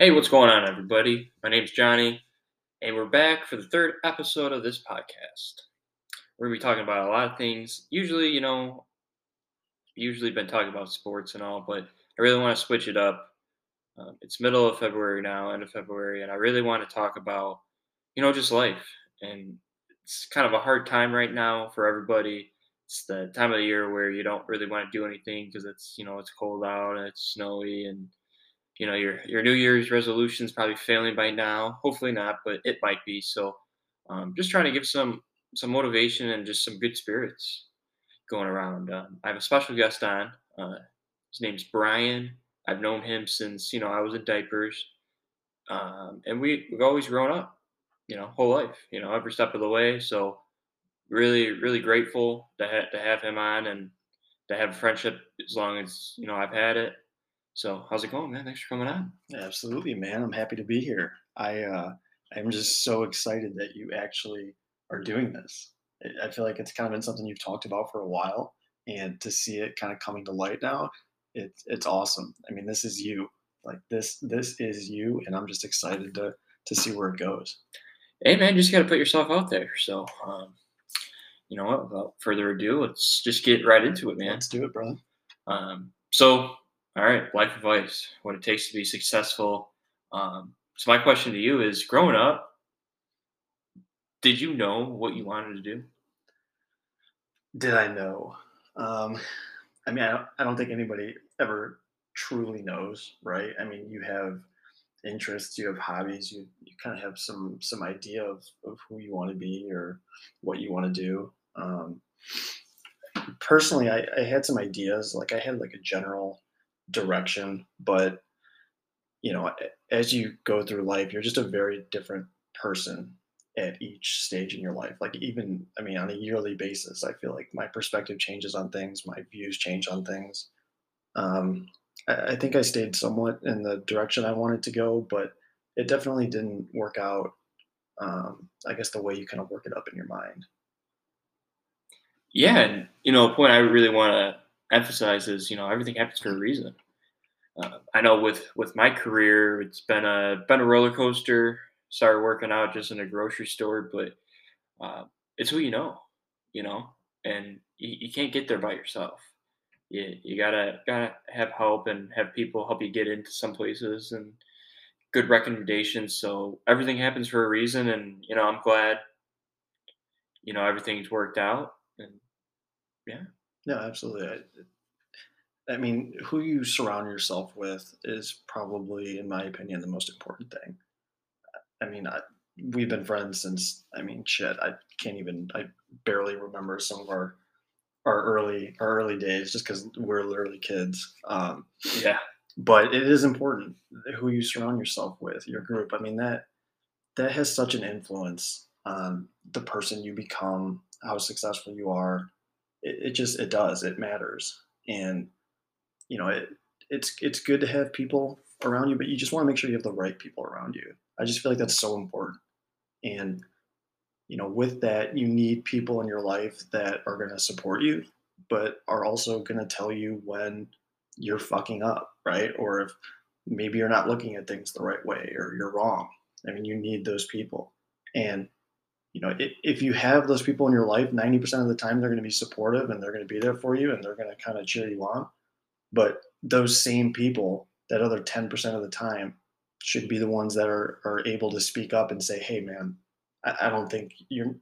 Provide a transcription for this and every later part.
Hey, what's going on, everybody? My name's Johnny, and we're back for the third episode of this podcast. We're gonna be talking about a lot of things. Usually, you know, usually been talking about sports and all, but I really want to switch it up. Um, it's middle of February now, end of February, and I really want to talk about, you know, just life. And it's kind of a hard time right now for everybody. It's the time of the year where you don't really want to do anything because it's, you know, it's cold out and it's snowy and you know your your New Year's resolution is probably failing by now. Hopefully not, but it might be. So, um, just trying to give some some motivation and just some good spirits going around. Um, I have a special guest on. Uh, his name's Brian. I've known him since you know I was in diapers, um, and we we've always grown up. You know, whole life. You know, every step of the way. So, really, really grateful to ha- to have him on and to have a friendship as long as you know I've had it. So how's it going, man? Thanks for coming on. Yeah, absolutely, man. I'm happy to be here. I uh, I'm just so excited that you actually are doing this. I feel like it's kind of been something you've talked about for a while, and to see it kind of coming to light now, it's it's awesome. I mean, this is you. Like this this is you, and I'm just excited to to see where it goes. Hey, man, you just got to put yourself out there. So, um, you know what? Without further ado, let's just get right into it, man. Let's do it, brother. Um, so, all right, life advice: what it takes to be successful. Um, so, my question to you is: Growing up, did you know what you wanted to do? Did I know? Um, I mean, I don't, I don't think anybody ever truly knows, right? I mean, you have interests, you have hobbies, you, you kind of have some some idea of, of who you want to be or what you want to do. Um, personally, I, I had some ideas, like I had like a general direction, but you know, as you go through life, you're just a very different person at each stage in your life. Like even, I mean, on a yearly basis, I feel like my perspective changes on things, my views change on things. Um, I, I think I stayed somewhat in the direction I wanted to go, but it definitely didn't work out. Um, I guess the way you kind of work it up in your mind. Yeah, and you know, a point I really want to emphasize is, you know, everything happens for a reason. Uh, I know with with my career, it's been a been a roller coaster. Started working out just in a grocery store, but uh, it's who you know, you know, and you, you can't get there by yourself. You you gotta gotta have help and have people help you get into some places and good recommendations. So everything happens for a reason, and you know, I'm glad you know everything's worked out. And yeah, No, absolutely. I, I mean, who you surround yourself with is probably, in my opinion, the most important thing. I mean, I, we've been friends since. I mean, shit, I can't even. I barely remember some of our our early our early days, just because we're literally kids. Um, yeah, but it is important who you surround yourself with, your group. I mean that that has such an influence on the person you become, how successful you are. It, it just it does. It matters, and you know it. It's it's good to have people around you, but you just want to make sure you have the right people around you. I just feel like that's so important, and you know with that you need people in your life that are going to support you, but are also going to tell you when you're fucking up, right? Or if maybe you're not looking at things the right way or you're wrong. I mean, you need those people. And, you know, if, if you have those people in your life, 90% of the time they're going to be supportive and they're going to be there for you and they're going to kind of cheer you on. But those same people, that other 10% of the time, should be the ones that are, are able to speak up and say, hey, man, I, I don't think you're,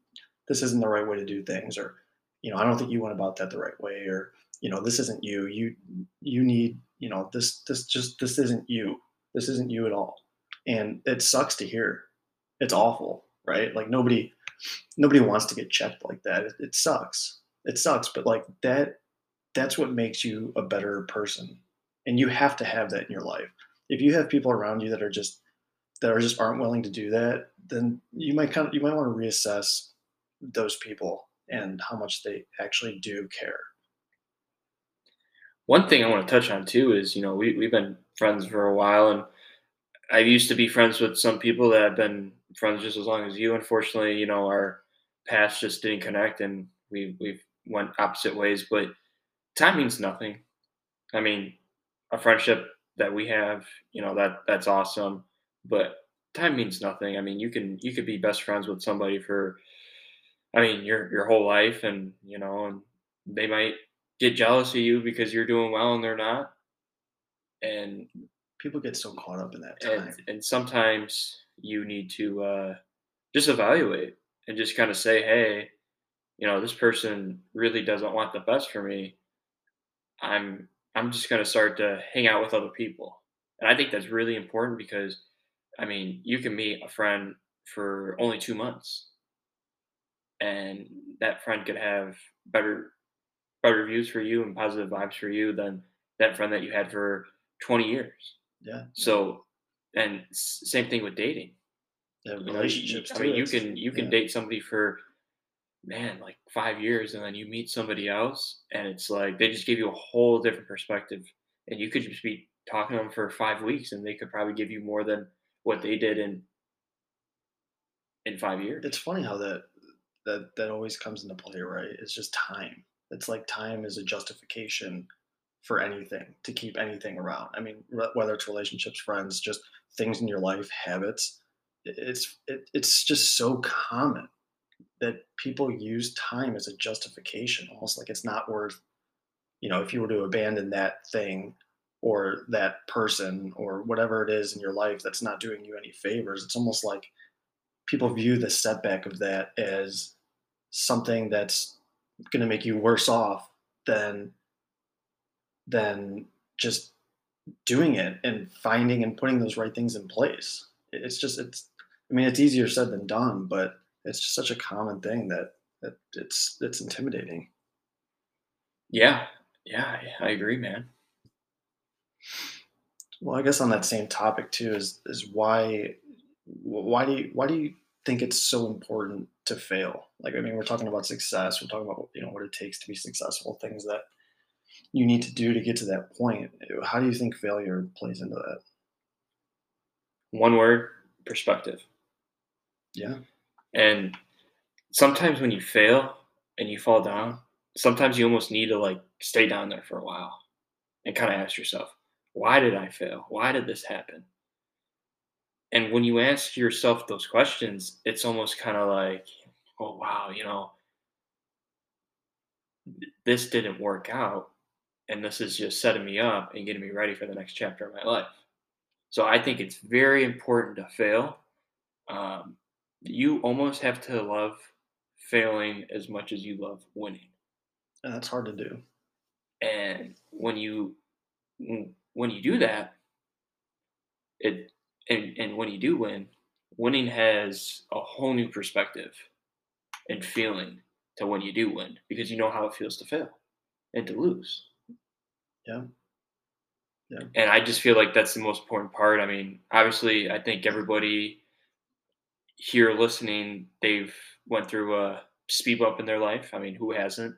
this isn't the right way to do things. Or, you know, I don't think you went about that the right way. Or, you know this isn't you you you need you know this this just this isn't you this isn't you at all and it sucks to hear it's awful right like nobody nobody wants to get checked like that. It, it sucks. It sucks but like that that's what makes you a better person. And you have to have that in your life. If you have people around you that are just that are just aren't willing to do that then you might kind of you might want to reassess those people and how much they actually do care. One thing I want to touch on too is, you know, we we've been friends for a while, and I used to be friends with some people that have been friends just as long as you. Unfortunately, you know, our paths just didn't connect, and we we've went opposite ways. But time means nothing. I mean, a friendship that we have, you know, that that's awesome. But time means nothing. I mean, you can you could be best friends with somebody for I mean, your your whole life and, you know, and they might get jealous of you because you're doing well and they're not. And people get so caught up in that time. And, and sometimes you need to uh, just evaluate and just kind of say, hey, you know, this person really doesn't want the best for me. I'm I'm just going to start to hang out with other people. And I think that's really important because I mean, you can meet a friend for only 2 months and that friend could have better better views for you and positive vibes for you than that friend that you had for 20 years. Yeah. So, and same thing with dating. Yeah, relationships. You I mean, you can you can yeah. date somebody for man like five years, and then you meet somebody else, and it's like they just give you a whole different perspective, and you could just be talking to them for five weeks, and they could probably give you more than what they did in in five years. It's funny how that that that always comes into play, right? It's just time. It's like time is a justification for anything to keep anything around. I mean, whether it's relationships, friends, just things in your life, habits. It's it, it's just so common that people use time as a justification, almost like it's not worth. You know, if you were to abandon that thing or that person or whatever it is in your life that's not doing you any favors, it's almost like people view the setback of that as something that's going to make you worse off than than just doing it and finding and putting those right things in place. It's just it's I mean it's easier said than done, but it's just such a common thing that that it's it's intimidating. Yeah. Yeah, I agree, man. Well, I guess on that same topic too is is why why do you why do you think it's so important to fail? Like I mean, we're talking about success, we're talking about you know what it takes to be successful, things that you need to do to get to that point. How do you think failure plays into that? One word perspective. Yeah. And sometimes when you fail and you fall down, sometimes you almost need to like stay down there for a while and kind of ask yourself, why did I fail? Why did this happen? And when you ask yourself those questions, it's almost kind of like, oh, wow, you know, this didn't work out and this is just setting me up and getting me ready for the next chapter of my life. So I think it's very important to fail. Um, you almost have to love failing as much as you love winning. And that's hard to do. And when you when you do that, it and, and when you do win, winning has a whole new perspective and feeling to when you do win because you know how it feels to fail and to lose. Yeah. Yeah. And I just feel like that's the most important part. I mean, obviously, I think everybody here listening, they've went through a speed bump in their life. I mean, who hasn't?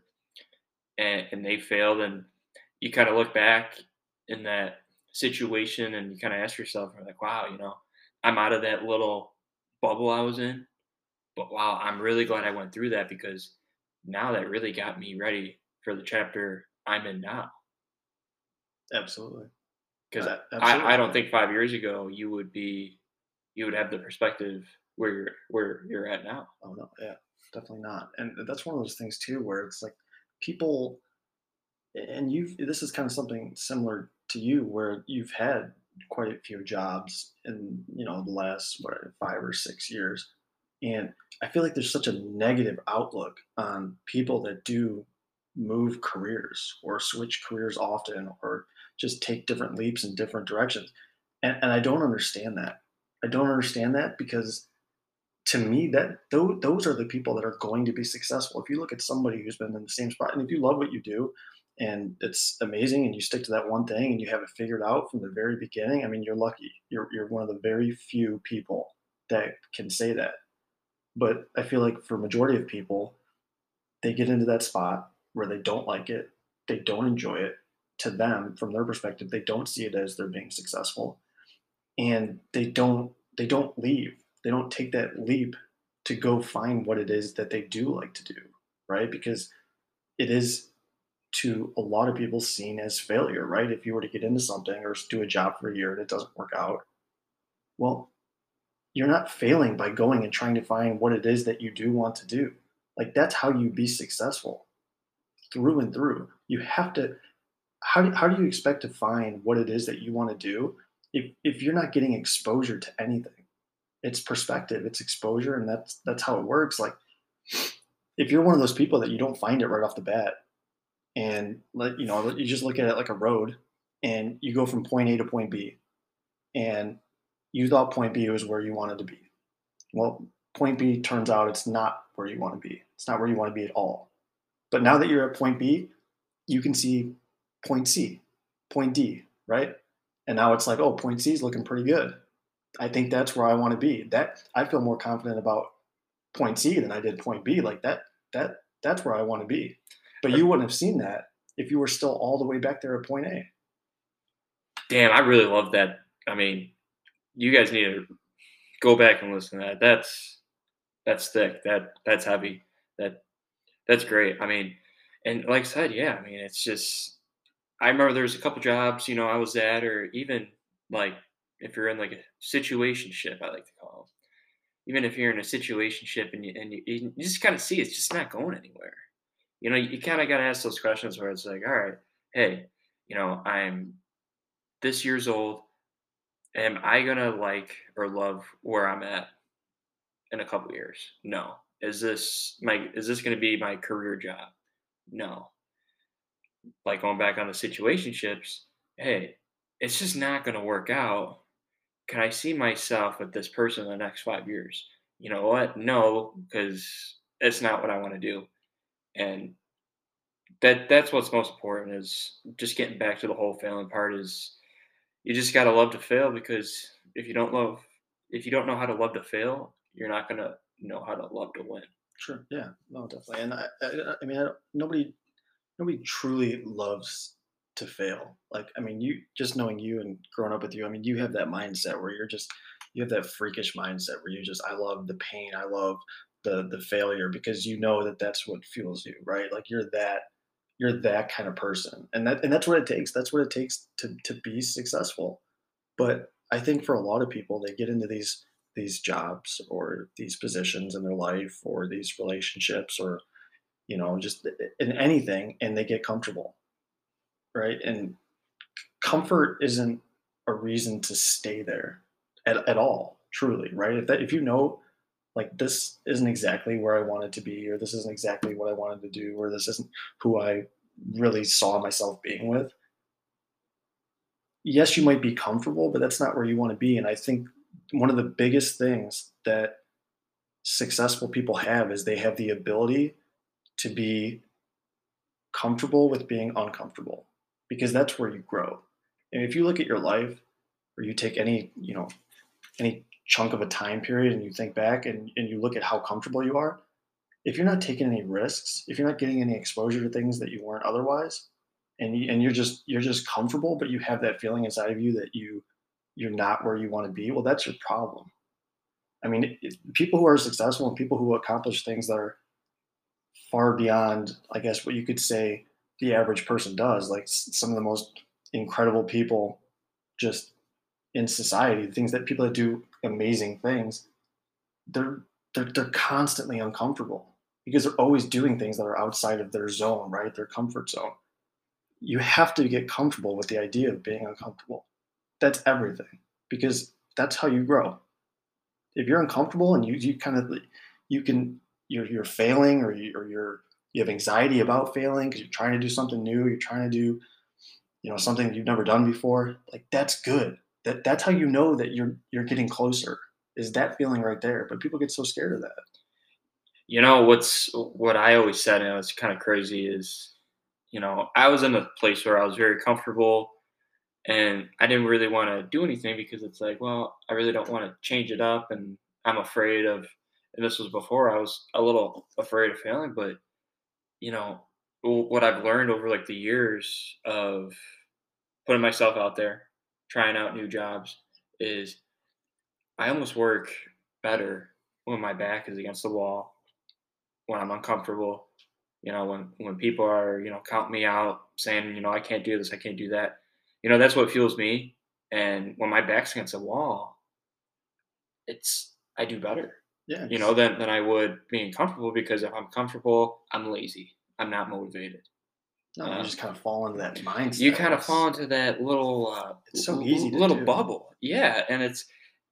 And, and they failed, and you kind of look back in that situation, and you kind of ask yourself, like, wow, you know, I'm out of that little bubble I was in, but wow, I'm really glad I went through that because now that really got me ready for the chapter I'm in now. Absolutely. Because uh, I, I don't think five years ago you would be you would have the perspective where you're where you're at now. Oh no, yeah, definitely not. And that's one of those things too where it's like people and you've this is kind of something similar to you where you've had quite a few jobs in you know the last what five or six years and i feel like there's such a negative outlook on people that do move careers or switch careers often or just take different leaps in different directions. And, and I don't understand that. I don't understand that because to me that those, those are the people that are going to be successful. If you look at somebody who's been in the same spot and if you love what you do and it's amazing and you stick to that one thing and you have it figured out from the very beginning, I mean you're lucky. You're you're one of the very few people that can say that. But I feel like for majority of people, they get into that spot where they don't like it, they don't enjoy it. To them, from their perspective, they don't see it as they're being successful, and they don't they don't leave. They don't take that leap to go find what it is that they do like to do, right? Because it is to a lot of people seen as failure, right? If you were to get into something or do a job for a year and it doesn't work out, well, you're not failing by going and trying to find what it is that you do want to do. Like that's how you be successful through and through. You have to how do, how do you expect to find what it is that you want to do if, if you're not getting exposure to anything? It's perspective, it's exposure, and that's that's how it works. Like if you're one of those people that you don't find it right off the bat, and let you know you just look at it like a road, and you go from point A to point B, and you thought point B was where you wanted to be. Well, point B turns out it's not where you want to be. It's not where you want to be at all. But now that you're at point B, you can see point C, point D, right? And now it's like, oh, point C is looking pretty good. I think that's where I want to be. That I feel more confident about point C than I did point B. Like that, that that's where I want to be. But you wouldn't have seen that if you were still all the way back there at point A. Damn, I really love that. I mean, you guys need to go back and listen to that. That's that's thick. That that's heavy. That that's great. I mean, and like I said, yeah, I mean, it's just I remember there was a couple jobs, you know, I was at, or even like if you're in like a situation ship, I like to call. Even if you're in a situation ship and you, and you, you just kind of see it's just not going anywhere. You know, you, you kind of got to ask those questions where it's like, all right, hey, you know, I'm this years old. Am I gonna like or love where I'm at in a couple years? No. Is this my is this gonna be my career job? No like going back on the situationships, hey, it's just not going to work out. Can I see myself with this person in the next five years? You know what? No, because it's not what I want to do. And that that's what's most important is just getting back to the whole failing part is you just got to love to fail because if you don't love if you don't know how to love to fail you're not to know how to love to win sure yeah no definitely and i i, I mean I nobody nobody truly loves to fail. Like, I mean, you just knowing you and growing up with you, I mean, you have that mindset where you're just you have that freakish mindset where you just I love the pain, I love the the failure because you know that that's what fuels you, right? Like you're that you're that kind of person, and that and that's what it takes. That's what it takes to to be successful. But I think for a lot of people, they get into these these jobs or these positions in their life or these relationships or you know, just in anything, and they get comfortable, right? And comfort isn't a reason to stay there at, at all, truly, right? If that if you know like this isn't exactly where I wanted to be, or this isn't exactly what I wanted to do, or this isn't who I really saw myself being with. Yes, you might be comfortable, but that's not where you want to be. And I think one of the biggest things that successful people have is they have the ability to be comfortable with being uncomfortable because that's where you grow. And if you look at your life or you take any, you know, any chunk of a time period and you think back and, and you look at how comfortable you are, if you're not taking any risks, if you're not getting any exposure to things that you weren't otherwise, and you, and you're just you're just comfortable, but you have that feeling inside of you that you you're not where you want to be, well, that's your problem. I mean, it, people who are successful and people who accomplish things that are far beyond, I guess, what you could say the average person does. Like some of the most incredible people just in society, things that people that do amazing things, they're they're they're constantly uncomfortable because they're always doing things that are outside of their zone, right? Their comfort zone. You have to get comfortable with the idea of being uncomfortable. That's everything because that's how you grow. If you're uncomfortable and you you kind of you can you're you're failing or you or you're you have anxiety about failing because you're trying to do something new, you're trying to do you know something you've never done before, like that's good. That that's how you know that you're you're getting closer. Is that feeling right there? But people get so scared of that. You know what's what I always said, and it's kind of crazy is, you know, I was in a place where I was very comfortable, and I didn't really want to do anything because it's like, well, I really don't want to change it up, and I'm afraid of and this was before I was a little afraid of failing, but you know what I've learned over like the years of putting myself out there, trying out new jobs is I almost work better when my back is against the wall, when I'm uncomfortable, You know, when when people are you know counting me out, saying you know I can't do this, I can't do that. You know, that's what fuels me. And when my back's against the wall, it's I do better. Yeah. You know, than than I would being comfortable because if I'm comfortable, I'm lazy. I'm not motivated. No, you Uh, just kind of fall into that mindset. You kind of fall into that little uh, It's so easy little do. bubble. Yeah, and it's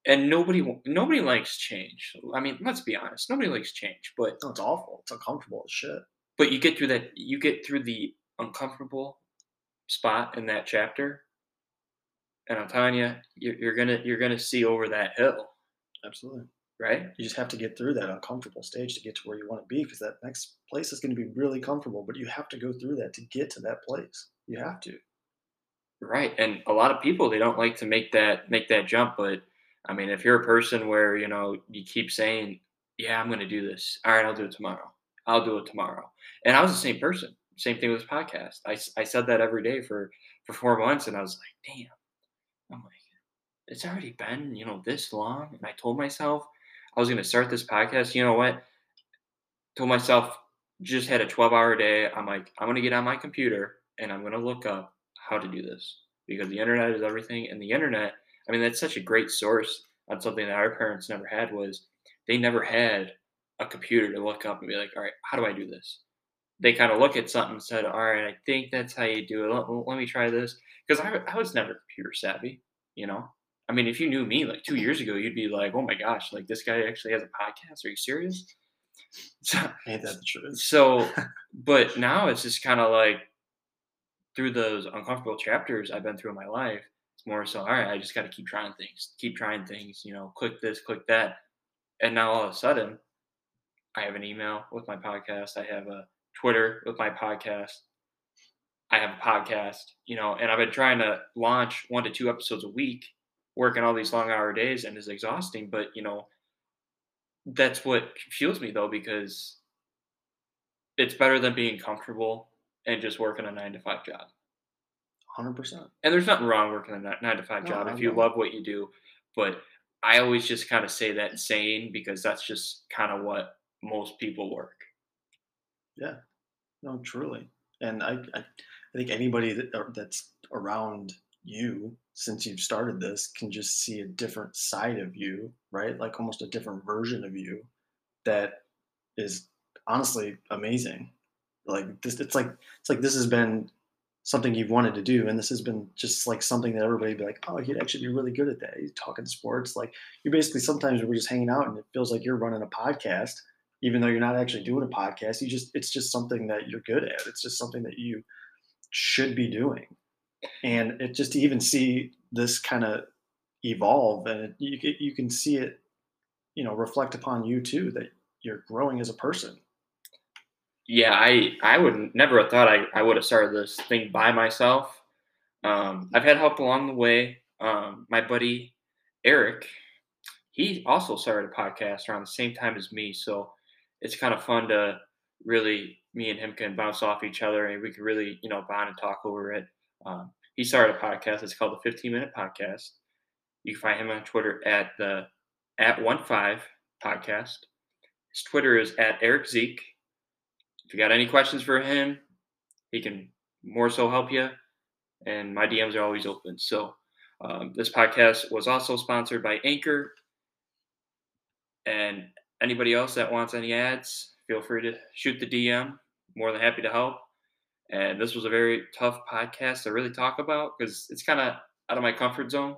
and nobody nobody likes change. I mean, let's be honest. Nobody likes change, but No, it's awful. It's uncomfortable as shit. but you get through that you get through the uncomfortable spot in that chapter and i'm telling you you're, you're gonna you're gonna see over that hill Absolutely. Right? You just have to get through that uncomfortable stage to get to where you want to be because that next place is going to be really comfortable, but you have to go through that to get to that place. You have to. right and a lot of people they don't like to make that make that jump but i mean if you're a person where you know you keep saying yeah i'm gonna do this. All right i'll do it tomorrow. I'll do it tomorrow. And i was the same person. Same thing with this podcast. I, I said that every day for for four months and i was like damn. I'm like it's already been you know this long? And i told myself i was going to start this podcast you know what? Told myself just had a 12 hour day. I'm like i'm going to get on my computer and i'm going to look up how to do this because the internet is everything. And the internet i mean that's such a great source. On something that our parents never had was they never had a computer to look up and be like all right how do i do this? They kind of look at something and said all right i think that's how you do it. Let, let me try this. Because I, I was never computer savvy you know i mean if you knew me like two years ago you'd be like oh my gosh like this guy actually has a podcast are you serious so, Ain't that the truth? so but now it's just kind of like through those uncomfortable chapters I've been through in my life, it's more so, all right, I just got to keep trying things, keep trying things, you know, click this, click that. And now all of a sudden, I have an email with my podcast. I have a Twitter with my podcast. I have a podcast, you know, and I've been trying to launch one to two episodes a week, working all these long hour days, and is exhausting. But, you know, that's what fuels me though, because it's better than being comfortable and just working a nine to five job. 100%. And there's nothing wrong working a nine to five No, job if you love what you do. But I always just kind of say that saying because that's just kind of what most people work. Yeah. No, truly. And I, I, I think anybody that, uh, that's around you since you've started this can just see a different side of you, right? Like almost a different version of you that is honestly amazing. Like this, it's like it's like this has been something you've wanted to do, and this has been just like something that everybody be like, oh, he'd actually be really good at that. He's talking sports. Like you're basically sometimes we're just hanging out, and it feels like you're running a podcast, even though you're not actually doing a podcast. You just it's just something that you're good at. It's just something that you should be doing, and it just to even see this kind of evolve, and you you can see it, you know, reflect upon you too that you're growing as a person. Yeah, I I would never have thought I, I would have started this thing by myself. Um, I've had help along the way. Um, my buddy Eric, he also started a podcast around the same time as me, so it's kind of fun to really me and him can bounce off each other and we can really you know bond and talk over it. Um, he started a podcast. It's called the 15 Minute Podcast. You can find him on Twitter at the at one five podcast. His Twitter is at Eric Zeke. If you got any questions for him, he can more so help you. And my DMs are always open. So um, this podcast was also sponsored by Anchor. And anybody else that wants any ads, feel free to shoot the DM. More than happy to help. And this was a very tough podcast to really talk about because it's kind of out of my comfort zone.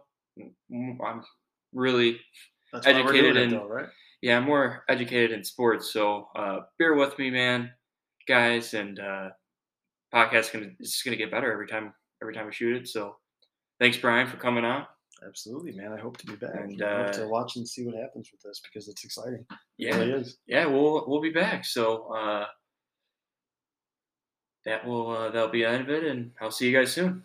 I'm really That's why we're doing Educated in- though, right? yeah, I'm more educated in sports, so uh, bear with me, man, guys. And uh, podcast gonna it's just gonna get better every time every time we shoot it. So thanks, Brian, for coming on. Absolutely, man. I hope to be back. And, I hope uh, to watch and see what happens with this because it's exciting. It Yeah, really is. yeah, we'll we'll be back. So uh, that will uh, that'll be end of it, and I'll see you guys soon.